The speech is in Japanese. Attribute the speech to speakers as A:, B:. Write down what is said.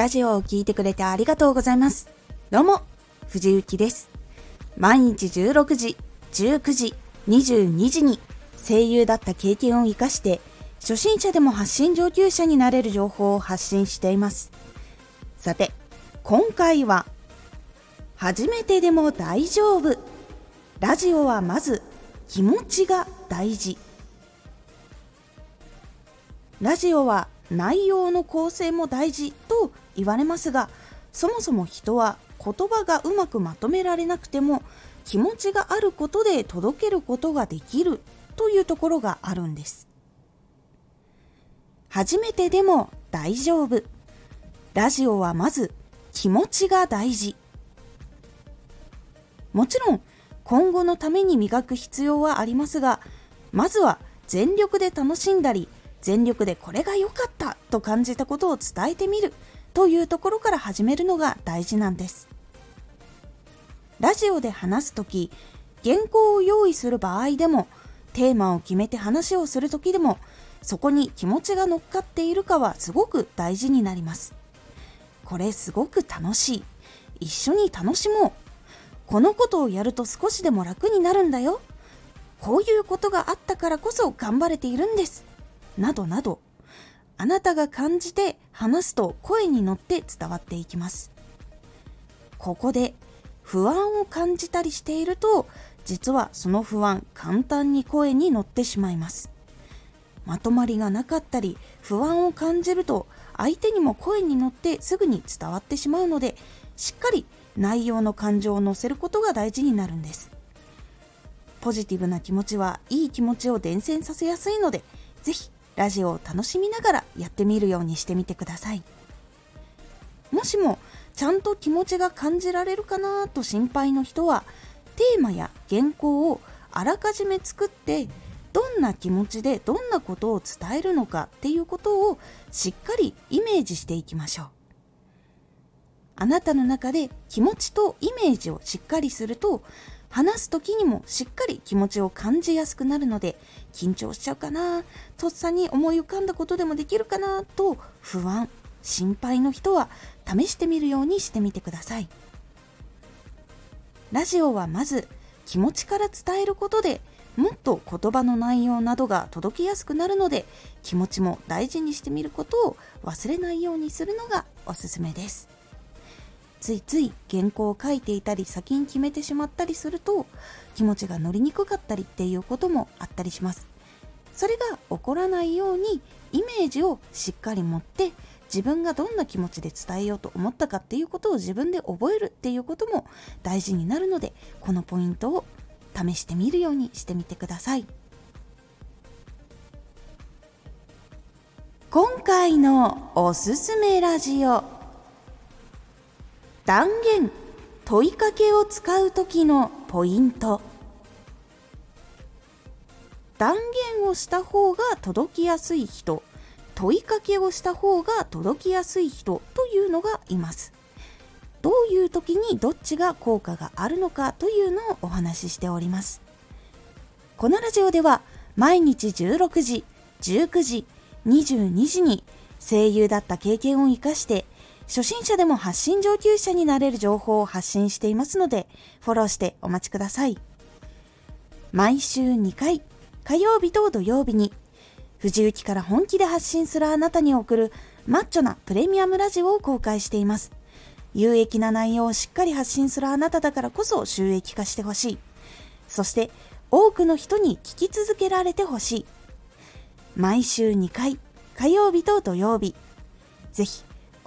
A: ラジオを聴いてくれてありがとうございます。どうも、藤幸です。毎日16時、19時、22時に声優だった経験を活かして、初心者でも発信上級者になれる情報を発信しています。さて、今回は、初めてでも大丈夫。ラジオはまず気持ちが大事。ラジオは内容の構成も大事と言われますがそもそも人は言葉がうまくまとめられなくても気持ちがあることで届けることができるというところがあるんです。初めてでも大丈夫。ラジオはまず気持ちが大事。もちろん今後のために磨く必要はありますがまずは全力で楽しんだり全力でこれが良かったと感じたことを伝えてみるというところから始めるのが大事なんです。ラジオで話す時原稿を用意する場合でもテーマを決めて話をする時でもそこに気持ちが乗っかっているかはすごく大事になります。これすごく楽しい。一緒に楽しもう。このことをやると少しでも楽になるんだよ。こういうことがあったからこそ頑張れているんです。などなどあなたが感じて話すと声に乗って伝わっていきます。ここで不安を感じたりしていると実はその不安簡単に声に乗ってしまいます。まとまりがなかったり不安を感じると相手にも声に乗ってすぐに伝わってしまうのでしっかり内容の感情を乗せることが大事になるんです。ポジティブな気持ちはいい気持ちを伝染させやすいので是非ラジオを楽しみながらやってみるようにしてみてください。もしもちゃんと気持ちが感じられるかなと心配の人はテーマや原稿をあらかじめ作ってどんな気持ちでどんなことを伝えるのかっていうことをしっかりイメージしていきましょう。あなたの中で気持ちとイメージをしっかりすると話す時にもしっかり気持ちを感じやすくなるので緊張しちゃうかな。とっさに思い浮かんだことでもできるかな。と不安心配の人は試してみるようにしてみてください。ラジオはまず気持ちから伝えることでもっと言葉の内容などが届きやすくなるので気持ちも大事にしてみることを忘れないようにするのがおすすめです。ついつい原稿を書いていたり先に決めてしまったりすると気持ちが乗りにくかったりっていうこともあったりします。それが起こらないようにイメージをしっかり持って自分がどんな気持ちで伝えようと思ったかっていうことを自分で覚えるっていうことも大事になるのでこのポイントを試してみるようにしてみてください。今回のおすすめラジオ。断言問いかけを使う時のポイント。断言をした方が届きやすい人問いかけをした方が届きやすい人というのがいます。どういう時にどっちが効果があるのかというのをお話ししております。このラジオでは毎日16時19時22時に声優だった経験を生かして初心者でも発信上級者になれる情報を発信していますので、フォローしてお待ちください。毎週2回、火曜日と土曜日に、藤雪から本気で発信するあなたに送るマッチョなプレミアムラジオを公開しています。有益な内容をしっかり発信するあなただからこそ収益化してほしい。そして、多くの人に聞き続けられてほしい。毎週2回、火曜日と土曜日。ぜひ、